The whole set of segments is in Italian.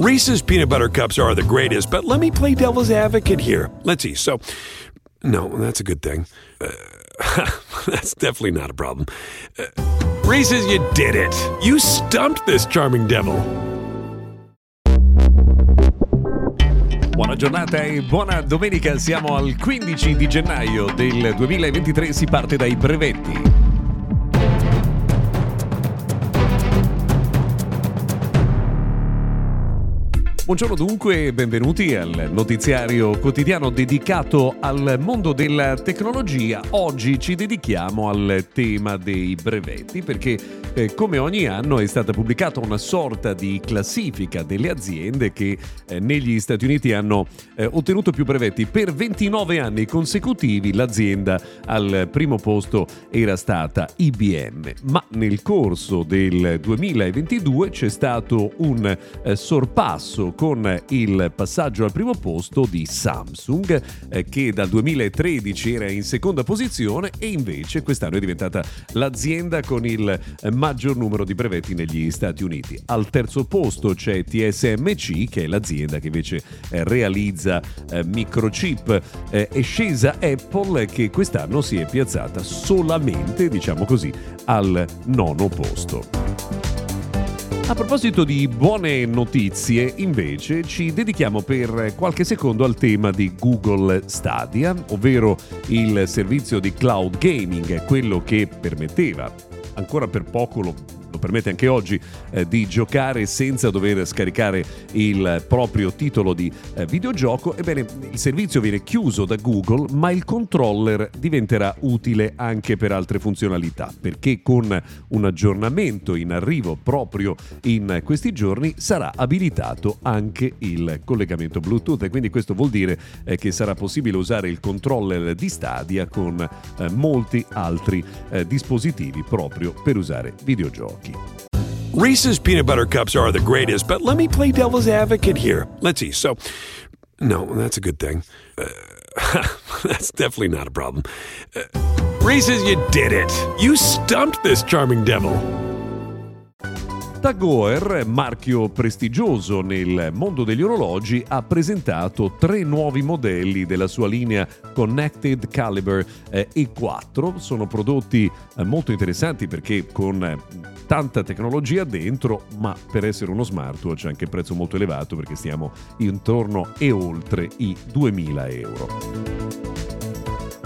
Reese's peanut butter cups are the greatest, but let me play devil's advocate here. Let's see. So, no, that's a good thing. Uh, that's definitely not a problem. Uh, Reese's, you did it. You stumped this charming devil. Buona giornata e buona domenica, siamo al 15 di gennaio del 2023, si parte dai brevetti. Buongiorno dunque e benvenuti al notiziario quotidiano dedicato al mondo della tecnologia. Oggi ci dedichiamo al tema dei brevetti perché eh, come ogni anno è stata pubblicata una sorta di classifica delle aziende che eh, negli Stati Uniti hanno eh, ottenuto più brevetti. Per 29 anni consecutivi l'azienda al primo posto era stata IBM, ma nel corso del 2022 c'è stato un eh, sorpasso con il passaggio al primo posto di Samsung eh, che dal 2013 era in seconda posizione e invece quest'anno è diventata l'azienda con il eh, maggior numero di brevetti negli Stati Uniti. Al terzo posto c'è TSMC che è l'azienda che invece eh, realizza microchip. È scesa Apple che quest'anno si è piazzata solamente, diciamo così, al nono posto. A proposito di buone notizie, invece, ci dedichiamo per qualche secondo al tema di Google Stadia, ovvero il servizio di cloud gaming, quello che permetteva ancora per poco lo lo permette anche oggi, eh, di giocare senza dover scaricare il proprio titolo di eh, videogioco, ebbene il servizio viene chiuso da Google, ma il controller diventerà utile anche per altre funzionalità, perché con un aggiornamento in arrivo proprio in questi giorni sarà abilitato anche il collegamento Bluetooth e quindi questo vuol dire eh, che sarà possibile usare il controller di Stadia con eh, molti altri eh, dispositivi proprio per usare videogiochi. Reese's peanut butter cups are the greatest, but let me play devil's advocate here. Let's see. So, no, that's a good thing. Uh, that's definitely not a problem. Uh, Reese's, you did it. You stumped this charming devil. Tag Heuer, marchio prestigioso nel mondo degli orologi, ha presentato tre nuovi modelli della sua linea Connected Caliber eh, E4. Sono prodotti eh, molto interessanti perché con eh, tanta tecnologia dentro, ma per essere uno smartwatch anche il prezzo molto elevato perché stiamo intorno e oltre i 2000 euro.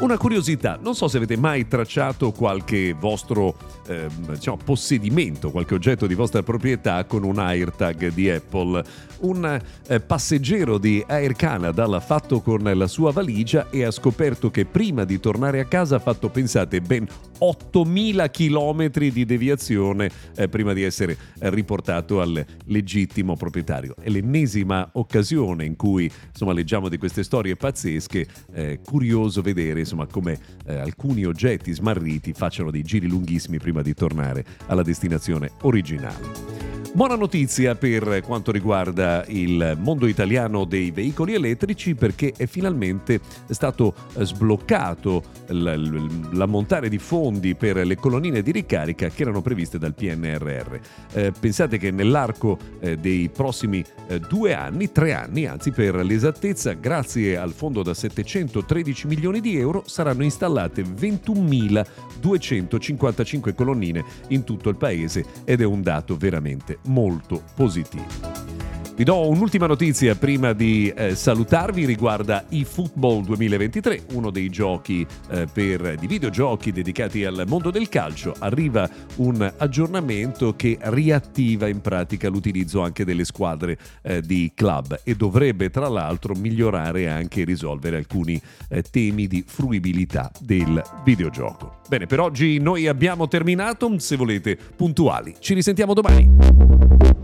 Una curiosità, non so se avete mai tracciato qualche vostro eh, diciamo, possedimento, qualche oggetto di vostra proprietà con un AirTag di Apple. Un eh, passeggero di Air Canada l'ha fatto con la sua valigia e ha scoperto che prima di tornare a casa ha fatto, pensate, ben 8000 km di deviazione eh, prima di essere riportato al legittimo proprietario. È l'ennesima occasione in cui insomma, leggiamo di queste storie pazzesche, eh, curioso vedere insomma, come eh, alcuni oggetti smarriti facciano dei giri lunghissimi prima di tornare alla destinazione originale. Buona notizia per quanto riguarda il mondo italiano dei veicoli elettrici perché è finalmente stato sbloccato l'ammontare di fondi per le colonnine di ricarica che erano previste dal PNRR. Eh, pensate che nell'arco eh, dei prossimi eh, due anni, tre anni anzi per l'esattezza, grazie al fondo da 713 milioni di euro saranno installate 21.255 colonnine in tutto il paese ed è un dato veramente molto positivo. Vi do un'ultima notizia prima di eh, salutarvi, riguarda eFootball 2023, uno dei giochi eh, per, di videogiochi dedicati al mondo del calcio. Arriva un aggiornamento che riattiva in pratica l'utilizzo anche delle squadre eh, di club e dovrebbe tra l'altro migliorare anche e risolvere alcuni eh, temi di fruibilità del videogioco. Bene, per oggi noi abbiamo terminato, se volete puntuali. Ci risentiamo domani.